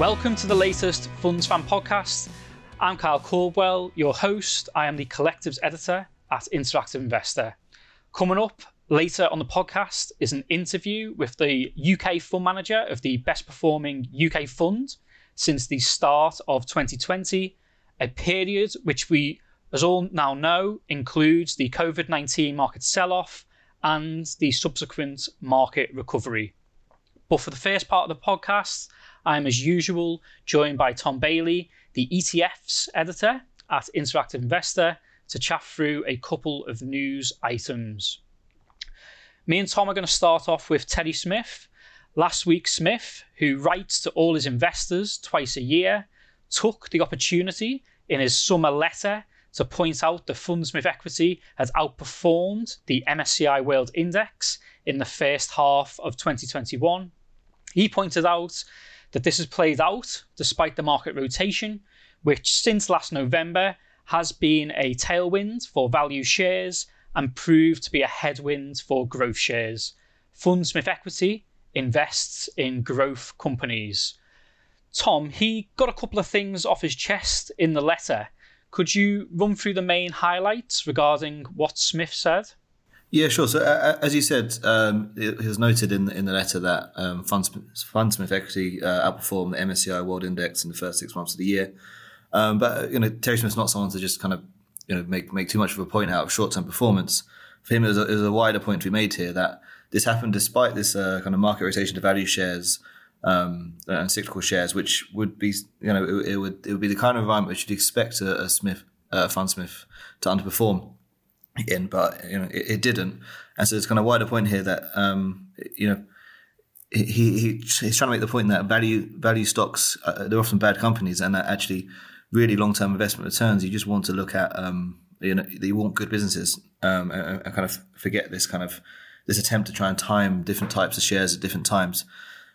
Welcome to the latest Funds Fan podcast. I'm Kyle Caldwell, your host. I am the collectives editor at Interactive Investor. Coming up later on the podcast is an interview with the UK fund manager of the best performing UK fund since the start of 2020, a period which we, as all now know, includes the COVID 19 market sell off and the subsequent market recovery. But for the first part of the podcast, I'm, as usual, joined by Tom Bailey, the ETFs editor at Interactive Investor, to chat through a couple of news items. Me and Tom are going to start off with Terry Smith. Last week, Smith, who writes to all his investors twice a year, took the opportunity in his summer letter to point out that Fundsmith equity has outperformed the MSCI World Index in the first half of 2021. He pointed out that this has played out despite the market rotation, which since last November has been a tailwind for value shares and proved to be a headwind for growth shares. Fundsmith Equity invests in growth companies. Tom, he got a couple of things off his chest in the letter. Could you run through the main highlights regarding what Smith said? Yeah, sure. So, uh, as you said, um, it was noted in in the letter that um, Fundsmith, Fundsmith Equity uh, outperformed the MSCI World Index in the first six months of the year. Um, but you know, Terry Smith's not someone to just kind of you know make make too much of a point out of short term performance. For him, there's a, there's a wider point to be made here that this happened despite this uh, kind of market rotation to value shares um, and cyclical shares, which would be you know it, it, would it would be the kind of environment which you'd expect a, a Smith a Fundsmith to underperform in, but you know it, it, didn't. And so it's kind of wider point here that um, you know he, he he's trying to make the point that value value stocks uh, they're often bad companies and that actually really long term investment returns. You just want to look at um, you know you want good businesses um, and, and, kind of forget this kind of this attempt to try and time different types of shares at different times.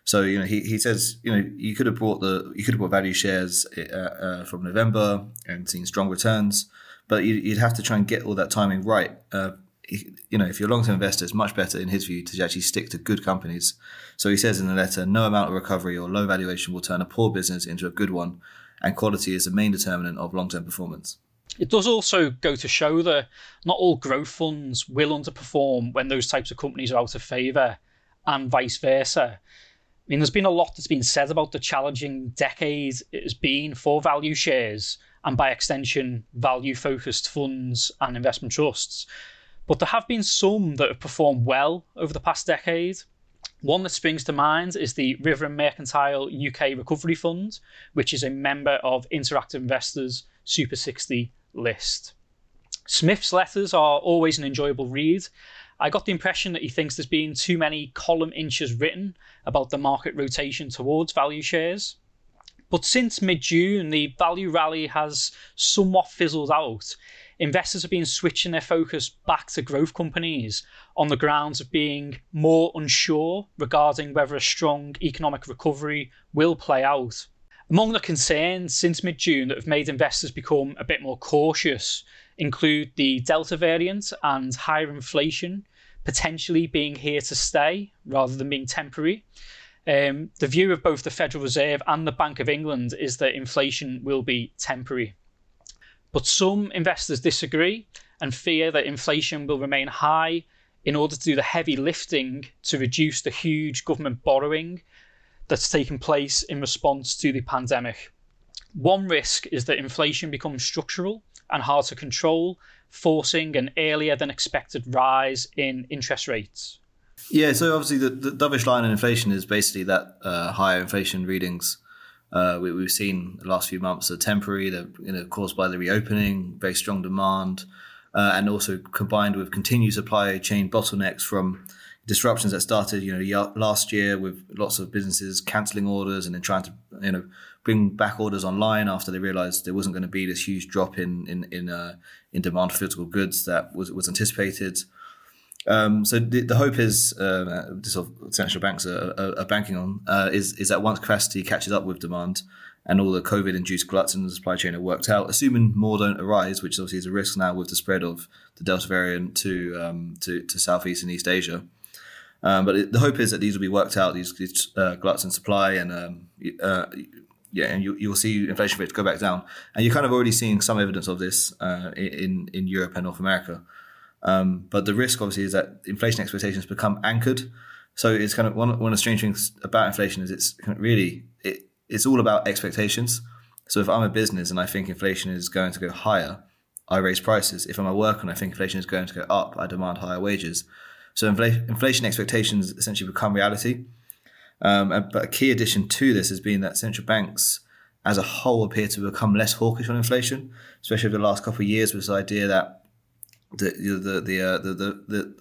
So you know he, he says you know you could have bought the you could have bought value shares uh, uh, from November and seen strong returns but you'd have to try and get all that timing right. Uh, you know, if you're a long-term investor, it's much better in his view to actually stick to good companies. So he says in the letter, no amount of recovery or low valuation will turn a poor business into a good one, and quality is the main determinant of long-term performance. It does also go to show that not all growth funds will underperform when those types of companies are out of favour, and vice versa. I mean, there's been a lot that's been said about the challenging decade it has been for value shares, and by extension, value focused funds and investment trusts. But there have been some that have performed well over the past decade. One that springs to mind is the River and Mercantile UK Recovery Fund, which is a member of Interactive Investors Super 60 list. Smith's letters are always an enjoyable read. I got the impression that he thinks there's been too many column inches written about the market rotation towards value shares. But since mid June, the value rally has somewhat fizzled out. Investors have been switching their focus back to growth companies on the grounds of being more unsure regarding whether a strong economic recovery will play out. Among the concerns since mid June that have made investors become a bit more cautious include the Delta variant and higher inflation potentially being here to stay rather than being temporary. Um, the view of both the Federal Reserve and the Bank of England is that inflation will be temporary. But some investors disagree and fear that inflation will remain high in order to do the heavy lifting to reduce the huge government borrowing that's taken place in response to the pandemic. One risk is that inflation becomes structural and hard to control, forcing an earlier than expected rise in interest rates. Yeah, so obviously the, the dovish line in inflation is basically that uh, higher inflation readings uh, we, have seen the last few months are temporary. They're you know, caused by the reopening, very strong demand, uh, and also combined with continued supply chain bottlenecks from disruptions that started you know last year with lots of businesses cancelling orders and then trying to you know bring back orders online after they realised there wasn't going to be this huge drop in in in, uh, in demand for physical goods that was was anticipated. Um, so the, the, hope is uh, sort of central banks are, are, are banking on uh, is is that once capacity catches up with demand and all the COVID-induced gluts in the supply chain are worked out, assuming more don't arise, which obviously is a risk now with the spread of the Delta variant to um, to, to Southeast and East Asia. Um, but it, the hope is that these will be worked out, these, these uh, gluts in supply, and um, uh, yeah, and you, you'll see inflation rates go back down. And you're kind of already seeing some evidence of this uh, in in Europe and North America. Um, but the risk, obviously, is that inflation expectations become anchored. So it's kind of one, one of the strange things about inflation is it's really it, it's all about expectations. So if I'm a business and I think inflation is going to go higher, I raise prices. If I'm a worker and I think inflation is going to go up, I demand higher wages. So infl- inflation expectations essentially become reality. Um, but a key addition to this has been that central banks as a whole appear to become less hawkish on inflation, especially over the last couple of years with this idea that the the the uh, the, the, the,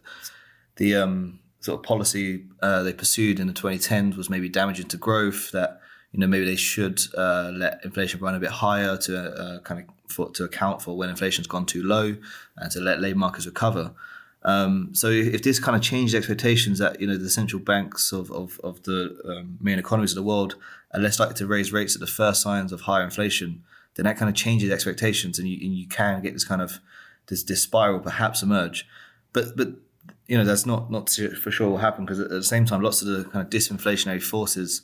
the um, sort of policy uh, they pursued in the 2010s was maybe damaging to growth. That you know maybe they should uh, let inflation run a bit higher to uh, kind of for, to account for when inflation's gone too low and to let labour markets recover. Um, so if this kind of changed expectations that you know the central banks of of, of the um, main economies of the world are less likely to raise rates at the first signs of higher inflation, then that kind of changes expectations, and you and you can get this kind of this, this spiral perhaps emerge. But but you know that's not not for sure will happen because at the same time, lots of the kind of disinflationary forces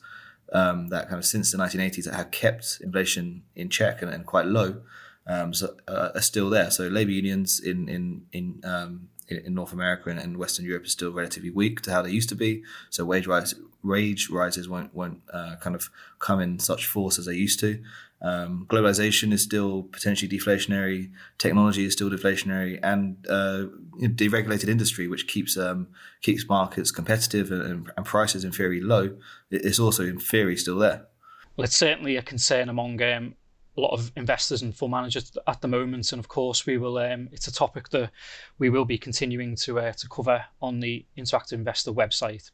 um, that kind of since the 1980s that have kept inflation in check and, and quite low um, so, uh, are still there. So labor unions in in in um, in, North America and, Western Europe is still relatively weak to how they used to be. So wage rise, wage rises won't won't uh, kind of come in such force as they used to. Um, globalization is still potentially deflationary. Technology is still deflationary, and uh, deregulated industry, which keeps um, keeps markets competitive and, and, prices in theory low, is also in theory still there. Well, it's certainly a concern among um, a lot of investors and fund managers at the moment, and of course we will. Um, it's a topic that we will be continuing to uh, to cover on the Interactive Investor website.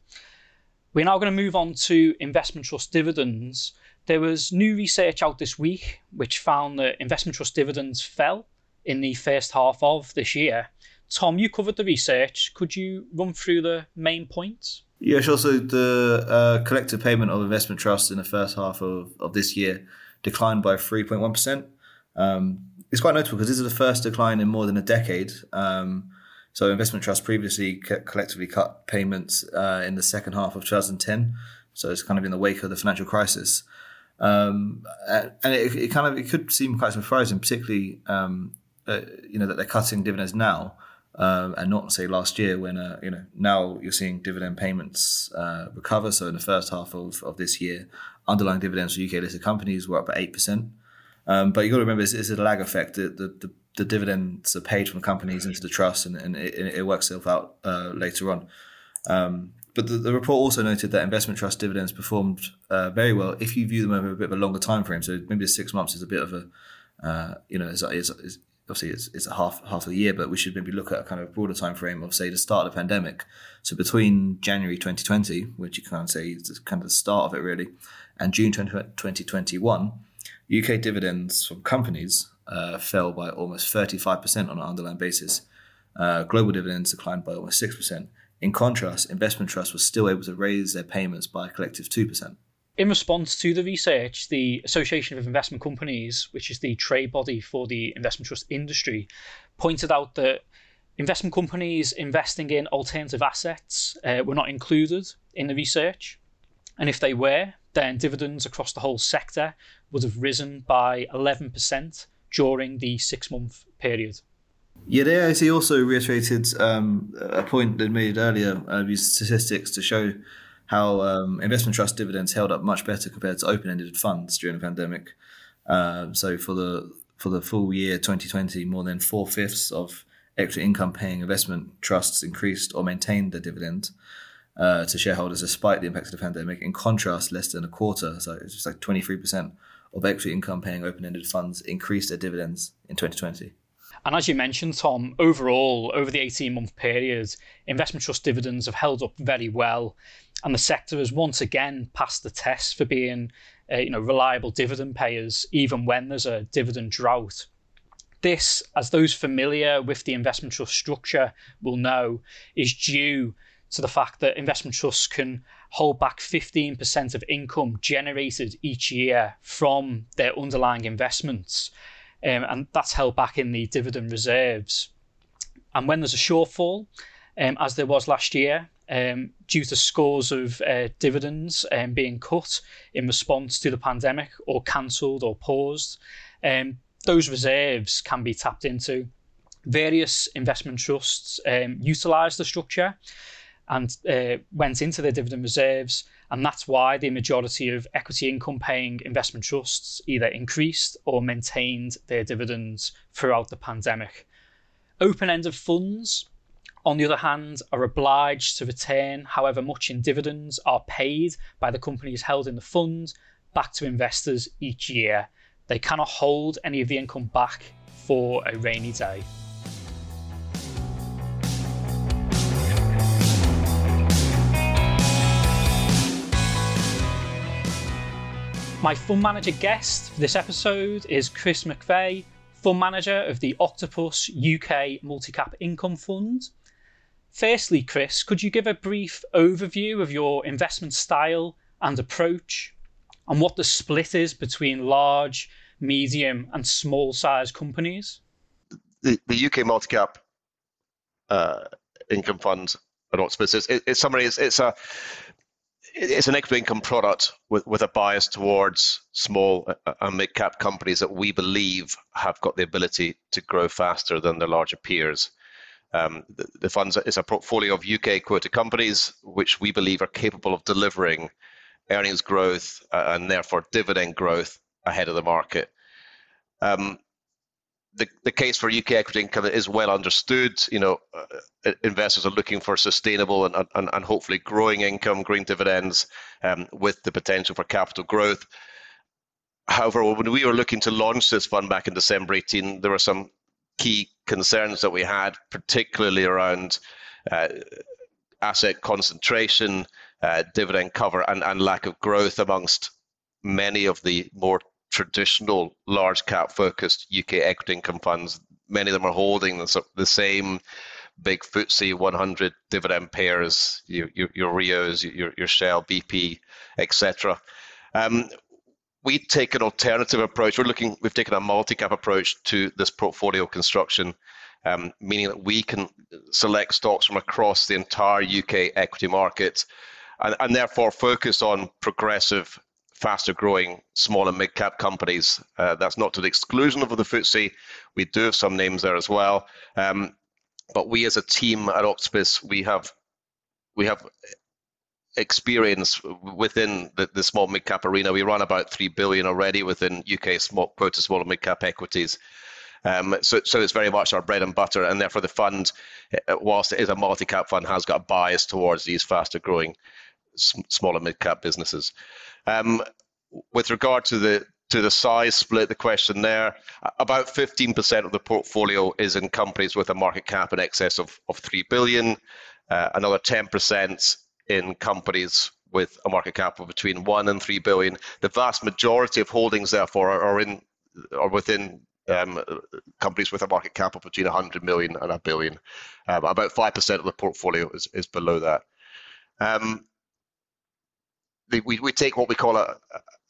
We're now going to move on to investment trust dividends. There was new research out this week which found that investment trust dividends fell in the first half of this year. Tom, you covered the research. Could you run through the main points? Yeah, sure. So the uh, collective payment of investment trusts in the first half of, of this year declined by 3.1%. Um, it's quite notable because this is the first decline in more than a decade. Um, so investment trusts previously collectively cut payments uh, in the second half of 2010. So it's kind of in the wake of the financial crisis. Um, and it, it, kind of it could seem quite surprising, particularly um, uh, you know that they're cutting dividends now um, and not say last year when uh, you know now you're seeing dividend payments uh, recover. So in the first half of, of this year, underlying dividends for UK listed companies were up by 8%. Um, but you've got to remember, it's, it's a lag effect. The, the, the, the, dividends are paid from companies into the trust and, and it, it, works itself out uh, later on. Um, but the, the, report also noted that investment trust dividends performed uh, very well if you view them over a bit of a longer time frame. So maybe six months is a bit of a, uh, you know, it's, it's, it's, obviously it's, it's a half half of the year, but we should maybe look at a kind of broader time frame of say the start of the pandemic. So between January 2020, which you can say is kind of the start of it really, and June 2021, UK dividends from companies uh, fell by almost 35% on an underlying basis. Uh, global dividends declined by almost 6%. In contrast, investment trusts were still able to raise their payments by a collective 2%. In response to the research, the Association of Investment Companies, which is the trade body for the investment trust industry, pointed out that investment companies investing in alternative assets uh, were not included in the research. And if they were, then dividends across the whole sector would have risen by 11% during the six month period. Yeah, the AIC also reiterated um, a point they made earlier, uh, used statistics to show how um, investment trust dividends held up much better compared to open-ended funds during the pandemic. Uh, so for the for the full year 2020, more than four fifths of equity income paying investment trusts increased or maintained their dividend uh, to shareholders despite the impact of the pandemic. In contrast, less than a quarter, so it's like 23% of equity income paying open-ended funds increased their dividends in 2020. And as you mentioned, Tom, overall, over the 18 month period, investment trust dividends have held up very well. And the sector has once again passed the test for being uh, you know, reliable dividend payers, even when there's a dividend drought. This, as those familiar with the investment trust structure will know, is due to the fact that investment trusts can hold back 15% of income generated each year from their underlying investments um, and that's held back in the dividend reserves. And when there's a shortfall, um, as there was last year, um, due to scores of uh, dividends um, being cut in response to the pandemic or cancelled or paused. Um, those reserves can be tapped into. Various investment trusts um, utilised the structure and uh, went into their dividend reserves, and that's why the majority of equity income paying investment trusts either increased or maintained their dividends throughout the pandemic. Open ended funds on the other hand, are obliged to return however much in dividends are paid by the companies held in the fund back to investors each year. They cannot hold any of the income back for a rainy day. My fund manager guest for this episode is Chris McVey, fund manager of the Octopus UK Multicap Income Fund. Firstly, Chris, could you give a brief overview of your investment style and approach and what the split is between large, medium, and small size companies? The, the UK multi-cap uh, income fund at Octopus is, it, it's summary. It's, it's a it's an equity income product with, with a bias towards small uh, and mid cap companies that we believe have got the ability to grow faster than their larger peers. Um, the, the fund is a portfolio of UK quoted companies which we believe are capable of delivering earnings growth uh, and therefore dividend growth ahead of the market. Um, the, the case for UK equity income is well understood. You know, uh, investors are looking for sustainable and, and, and hopefully growing income, green dividends um, with the potential for capital growth. However, when we were looking to launch this fund back in December 18, there were some key concerns that we had, particularly around uh, asset concentration, uh, dividend cover, and, and lack of growth amongst many of the more traditional large cap focused UK equity income funds. Many of them are holding the, the same big FTSE 100 dividend pairs, your, your, your Rios, your, your Shell, BP, etc. Um, we take an alternative approach. We're looking. We've taken a multi-cap approach to this portfolio construction, um, meaning that we can select stocks from across the entire UK equity market, and, and therefore focus on progressive, faster-growing small and mid-cap companies. Uh, that's not to the exclusion of the FTSE. We do have some names there as well, um, but we as a team at Octopus, we have we have experience within the, the small mid cap arena. We run about three billion already within UK small quota small and mid cap equities. Um, so, so it's very much our bread and butter, and therefore the fund, uh, whilst it is a multi-cap fund, has got a bias towards these faster-growing small and mid-cap businesses. Um, with regard to the to the size split, the question there, about 15% of the portfolio is in companies with a market cap in excess of, of 3 billion. Uh, another 10% in companies with a market cap of between one and three billion. The vast majority of holdings, therefore, are, in are within um, companies with a market cap of between 100 million and a billion. Um, about five percent of the portfolio is, is below that. Um, we, we take what we call a,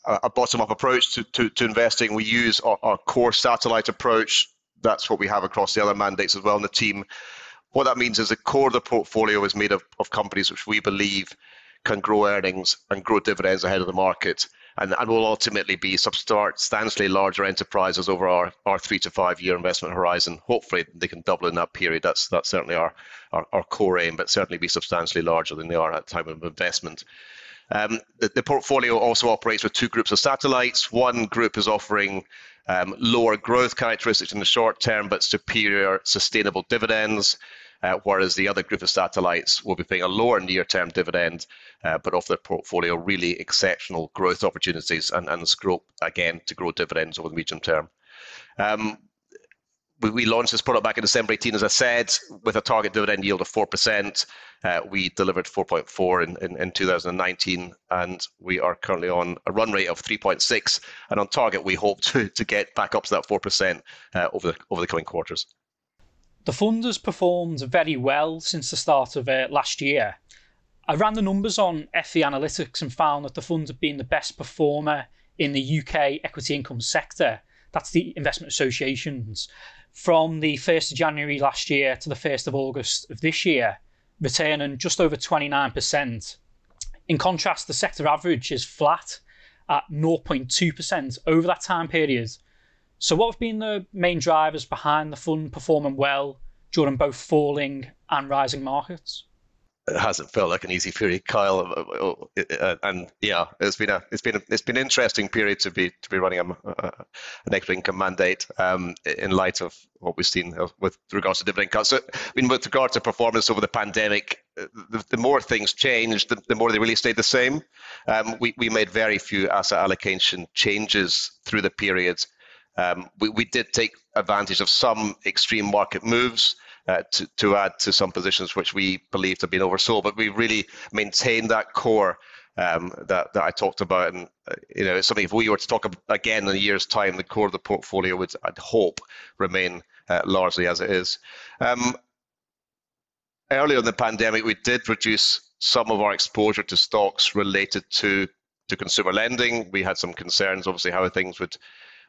a, bottom-up approach to, to, to, investing. We use our, our core satellite approach. That's what we have across the other mandates as well in the team. What that means is the core of the portfolio is made of, of companies which we believe can grow earnings and grow dividends ahead of the market and, and will ultimately be substantially larger enterprises over our, our three to five year investment horizon. Hopefully they can double in that period. That's that's certainly our, our, our core aim, but certainly be substantially larger than they are at the time of investment. Um, the, the, portfolio also operates with two groups of satellites. One group is offering um, lower growth characteristics in the short term, but superior sustainable dividends. Uh, whereas the other group of satellites will be paying a lower near-term dividend, uh, but offer their portfolio really exceptional growth opportunities and, and scope again to grow dividends over the medium term. Um, we, we launched this product back in December 18, as I said, with a target dividend yield of 4%. Uh, we delivered 4.4 in, in, in 2019, and we are currently on a run rate of 3.6. And on target, we hope to, to get back up to that 4% uh, over, the, over the coming quarters. The fund has performed very well since the start of uh, last year. I ran the numbers on FE Analytics and found that the fund had been the best performer in the UK equity income sector. That's the investment associations from the 1st of January last year to the 1st of August of this year. returning just over 29%. In contrast, the sector average is flat at 0.2% over that time period. So, what have been the main drivers behind the fund performing well during both falling and rising markets? It hasn't felt like an easy period, Kyle. Uh, uh, uh, and yeah, it's been a it's been a, it's been an interesting period to be to be running a, a an equity income mandate um, in light of what we've seen with regards to dividend cuts. So, I mean, with regard to performance over the pandemic, the, the more things changed, the, the, more they really stayed the same. Um, we we made very few asset allocation changes through the period. Um, we, we did take advantage of some extreme market moves uh, to, to add to some positions which we believed have been oversold. But we really maintained that core um, that, that I talked about. And, uh, you know, it's something if we were to talk again in a year's time, the core of the portfolio would, I'd hope, remain uh, largely as it is. Um, earlier in the pandemic, we did reduce some of our exposure to stocks related to to consumer lending. We had some concerns, obviously, how things would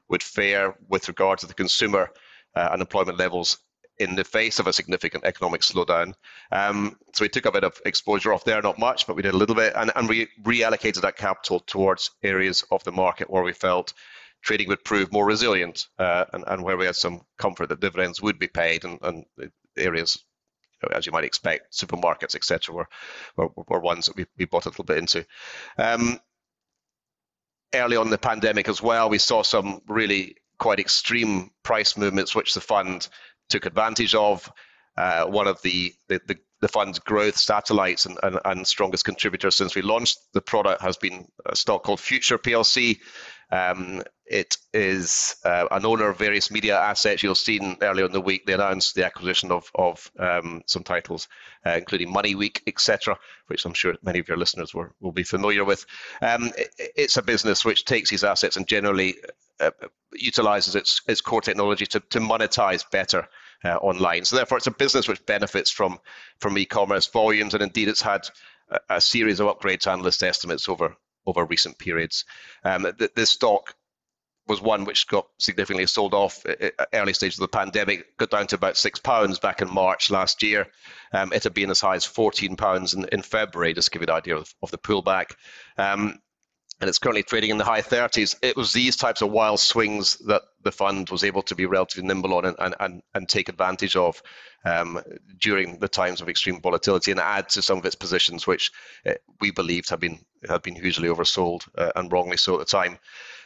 would fare with regard to the consumer uh, unemployment levels in the face of a significant economic slowdown. Um, so we took a bit of exposure off there, not much, but we did a little bit, and, and we reallocated that capital towards areas of the market where we felt trading would prove more resilient uh, and, and, where we had some comfort that dividends would be paid and, and areas as you might expect, supermarkets, etc., were, were, were ones that we, we bought a little bit into. Um, early on in the pandemic as well, we saw some really quite extreme price movements, which the fund took advantage of. Uh, one of the, the, the, the, fund's growth satellites and, and, and, strongest contributor since we launched the product has been a stock called Future PLC. Um, it is uh, an owner of various media assets. You'll see earlier in the week they announced the acquisition of, of um, some titles, uh, including Money Week, etc., which I'm sure many of your listeners were, will be familiar with. Um, it, it's a business which takes these assets and generally uh, utilizes its, its core technology to, to monetize better uh, online. So therefore, it's a business which benefits from from e-commerce volumes, and indeed, it's had a, a series of upgrades to analyst estimates over over recent periods. Um, th- this stock was one which got significantly sold off at early stages of the pandemic, got down to about six pounds back in March last year. Um, it had been as high as 14 pounds in, in February, just to give you an idea of, of the pullback. Um, and it's currently trading in the high 30s. It was these types of wild swings that the fund was able to be relatively nimble on and, and, and take advantage of um, during the times of extreme volatility and add to some of its positions, which uh, we believed had been had been hugely oversold uh, and wrongly so at the time.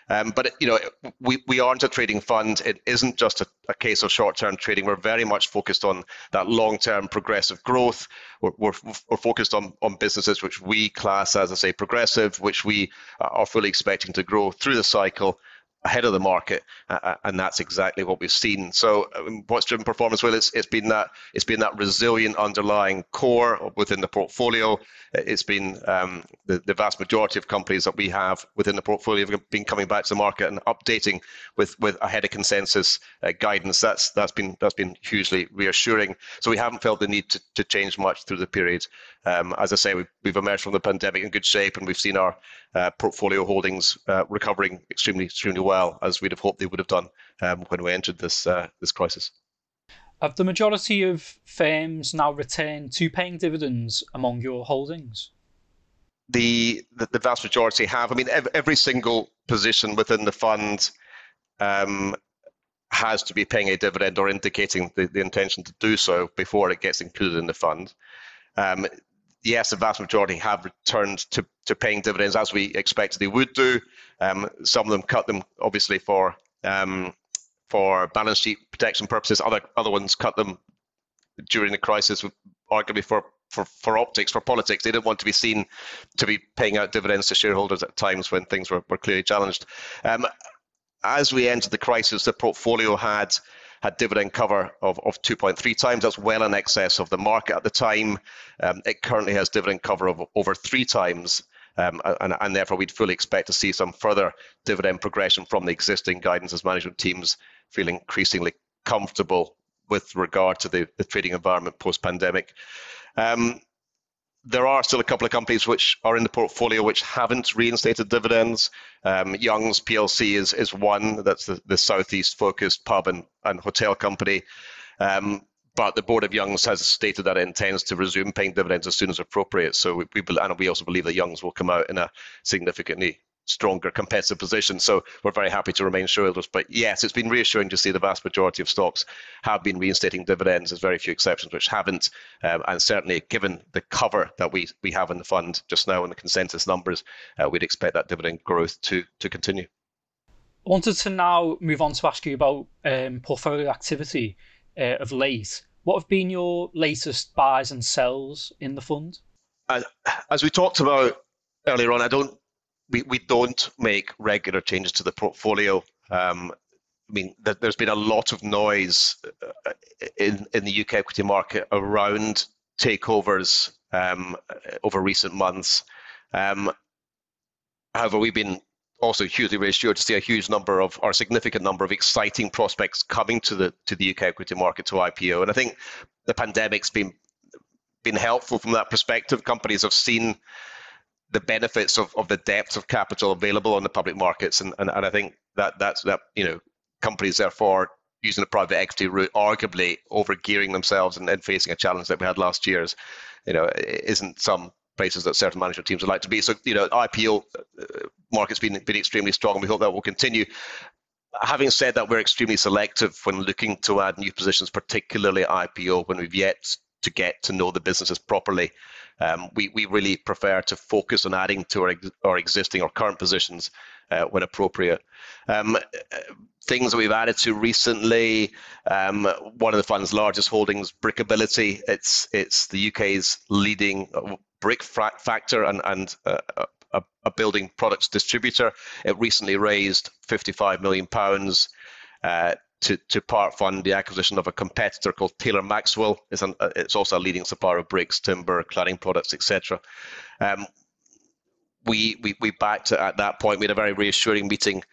Um, but you know, we, we aren't a trading fund. It isn't just a, a case of short-term trading. We're very much focused on that long-term progressive growth. We're, we're, we're, focused on, on businesses which we class as I say progressive, which we are fully expecting to grow through the cycle ahead of the market, uh, and that's exactly what we've seen. So, um, what's driven performance? Well, it's, it's been that it's been that resilient underlying core within the portfolio. It's been um, the, the vast majority of companies that we have within the portfolio have been coming back to the market and updating with with ahead of consensus uh, guidance. That's that's been that's been hugely reassuring. So we haven't felt the need to, to change much through the period. Um, as I say, we've, we've emerged from the pandemic in good shape, and we've seen our uh, portfolio holdings uh, recovering extremely extremely well, as we'd have hoped they would have done um, when we entered this uh, this crisis. Have the majority of firms now returned to paying dividends among your holdings? The, the, the vast majority have. I mean, every, every single position within the fund um, has to be paying a dividend or indicating the, the intention to do so before it gets included in the fund. Um, yes, the vast majority have returned to, to paying dividends as we expected they would do. Um, some of them cut them obviously for um, for balance sheet protection purposes. Other other ones cut them during the crisis, arguably for for, for optics, for politics. They didn't want to be seen to be paying out dividends to shareholders at times when things were, were clearly challenged. Um, as we entered the crisis, the portfolio had had dividend cover of, of 2.3 times. That's well in excess of the market at the time. Um, it currently has dividend cover of over three times. Um, and, and, therefore, we'd fully expect to see some further dividend progression from the existing guidance as management teams feel increasingly comfortable with regard to the, the trading environment post pandemic. Um, there are still a couple of companies which are in the portfolio which haven't reinstated dividends. Um, Young's PLC is is one that's the, the southeast focused pub and, and hotel company. Um, but the board of Youngs has stated that it intends to resume paying dividends as soon as appropriate. So we, we and we also believe that Youngs will come out in a significantly stronger competitive position. So we're very happy to remain shareholders. But yes, it's been reassuring to see the vast majority of stocks have been reinstating dividends. There's very few exceptions which haven't. Um, and certainly, given the cover that we, we have in the fund just now and the consensus numbers, uh, we'd expect that dividend growth to, to continue. I wanted to now move on to ask you about um, portfolio activity uh, of late. What have been your latest buys and sells in the fund? As, as we talked about earlier on, I don't we, we don't make regular changes to the portfolio. Um, I mean, there's been a lot of noise uh, in in the UK equity market around takeovers um, over recent months. Um, however, we've been also hugely reassured to see a huge number of or a significant number of exciting prospects coming to the to the UK equity market to IPO. And I think the pandemic's been been helpful from that perspective. Companies have seen the benefits of, of the depth of capital available on the public markets. And, and, and I think that that's that, you know, companies therefore using the private equity route, arguably over gearing themselves and, and facing a challenge that we had last year's, you know, isn't some places that certain management teams would like to be. So, you know, IPO uh, market's been, been extremely strong and we hope that will continue. Having said that, we're extremely selective when looking to add new positions, particularly IPO, when we've yet to get to know the businesses properly. Um, we, we really prefer to focus on adding to our, our existing or current positions uh, when appropriate. Um, things that we've added to recently, um, one of the fund's largest holdings, Brickability. It's it's the UK's leading uh, brick factor and, and uh, a, a, building products distributor. It recently raised 55 million pounds. Uh, to, to part fund the acquisition of a competitor called Taylor Maxwell. It's, an, uh, it's also a leading supplier of bricks, timber, cladding products, etc. Um, we, we, we backed at that point. We had a very reassuring meeting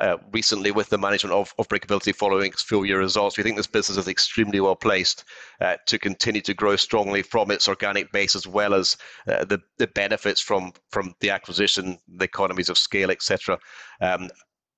uh, recently with the management of, of Brickability following its full year results. We think this business is extremely well placed uh, to continue to grow strongly from its organic base as well as uh, the, the benefits from, from the acquisition, the economies of scale, etc. Um,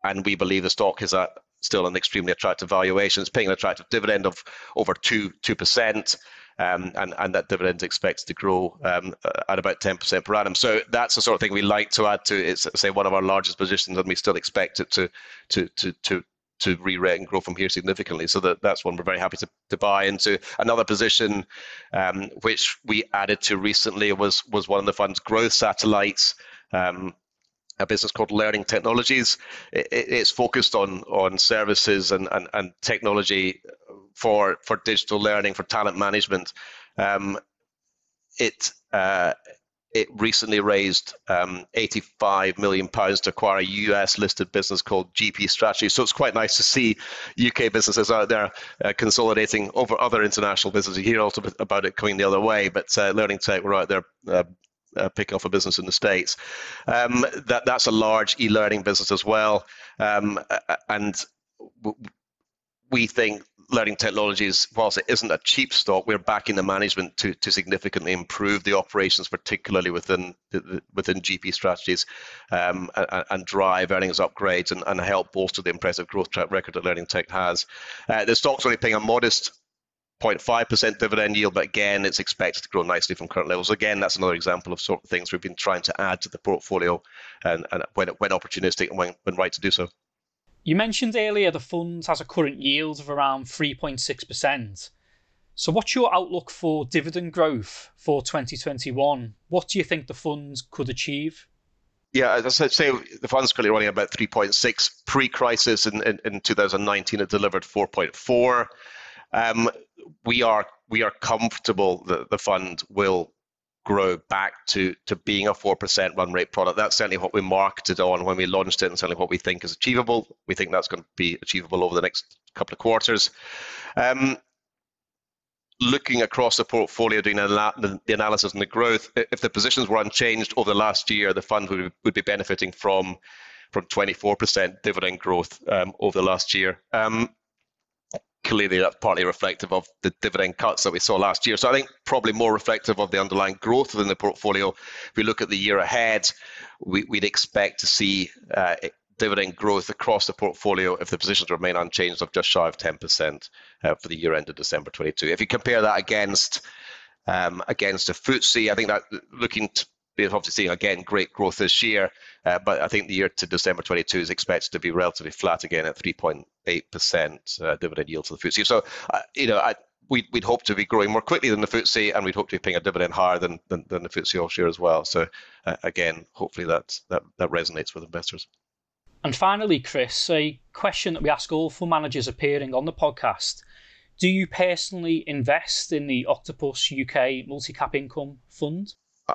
and we believe the stock is at still an extremely attractive valuation. It's paying an attractive dividend of over two two percent. Um, and, and that dividend expects to grow um, at about 10% per annum. So that's the sort of thing we like to add to it's say one of our largest positions, and we still expect it to to to to to re-rate and grow from here significantly. So that, that's one we're very happy to, to buy into. Another position um, which we added to recently was was one of the fund's growth satellites. Um, a business called Learning Technologies. It, it's focused on on services and, and, and technology for for digital learning for talent management. Um, it uh, it recently raised um, 85 million pounds to acquire a US listed business called GP Strategy. So it's quite nice to see UK businesses out there uh, consolidating over other international businesses. You hear also about it coming the other way, but uh, Learning Tech were out there uh, pick off a business in the states. Um, that that's a large e-learning business as well, um, and we think learning technologies, whilst it isn't a cheap stock, we're backing the management to to significantly improve the operations, particularly within the, within GP strategies, um, and, and, drive earnings upgrades and, and help bolster the impressive growth track record that Learning Tech has. Uh, the stock's only paying a modest 0.5% dividend yield, but again, it's expected to grow nicely from current levels. Again, that's another example of sort of things we've been trying to add to the portfolio and, and when, when opportunistic and when, when right to do so. You mentioned earlier the fund has a current yield of around 3.6%. So, what's your outlook for dividend growth for 2021? What do you think the fund could achieve? Yeah, as I say, the fund's currently running about 3.6. Pre crisis in, in, in 2019, it delivered 4.4. Um, we are we are comfortable that the fund will grow back to to being a four percent run rate product. That's certainly what we marketed on when we launched it, and certainly what we think is achievable. We think that's going to be achievable over the next couple of quarters. Um, looking across the portfolio, doing the analysis and the growth, if the positions were unchanged over the last year, the fund would, would be benefiting from from 24% dividend growth um, over the last year. Um, clearly that's partly reflective of the dividend cuts that we saw last year. So I think probably more reflective of the underlying growth within the portfolio. If we look at the year ahead, we, would expect to see uh, dividend growth across the portfolio if the positions remain unchanged of just shy of 10% uh, for the year end of December 22. If you compare that against um, against the FTSE, I think that looking to be obviously seeing again great growth this year, uh, but I think the year to December 22 is expected to be relatively flat again at 3.8% uh, dividend yield to the FTSE. So, uh, you know, I, we'd, we'd hope to be growing more quickly than the FTSE, and we'd hope to be paying a dividend higher than, than, than the FTSE all year as well. So, uh, again, hopefully that, that, that resonates with investors. And finally, Chris, a question that we ask all fund managers appearing on the podcast. Do you personally invest in the Octopus UK Multi Cap Income Fund?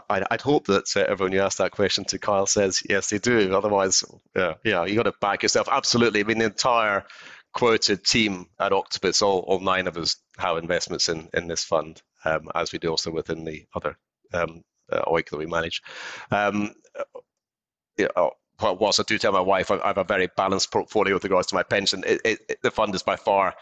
I'd hope that uh, everyone you ask that question to Kyle says yes, they do. Otherwise, yeah, yeah, you got to back yourself. Absolutely. I mean, the entire quoted team at Octopus, all, all nine of us have investments in, in this fund, um, as we do also within the other um, uh, OEIC that we manage. Um, yeah, oh, whilst I do tell my wife I, have a very balanced portfolio with regards to my pension, it, it, the fund is by far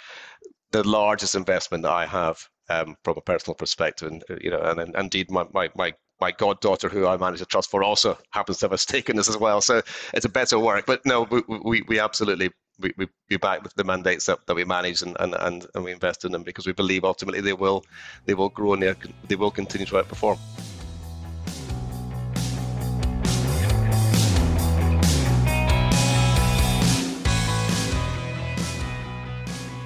the largest investment that I have um, from a personal perspective. And you know, and, and indeed, my, my, my my goddaughter, who I manage a trust for, also happens to have a stake in this as well. So it's a better work. But no, we, we, we absolutely we, we, back with the mandates that, that we manage and, and, and, and we invest in them because we believe ultimately they will they will grow and they, they will continue to outperform.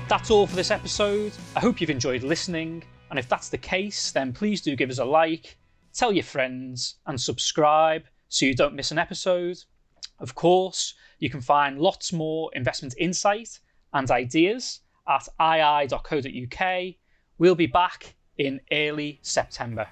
That's all for this episode. I hope you've enjoyed listening, and if that's the case, then please do give us a like, tell your friends, and subscribe so you don't miss an episode. Of course, you can find lots more investment insight and ideas at ii.co.uk. We'll be back in early September.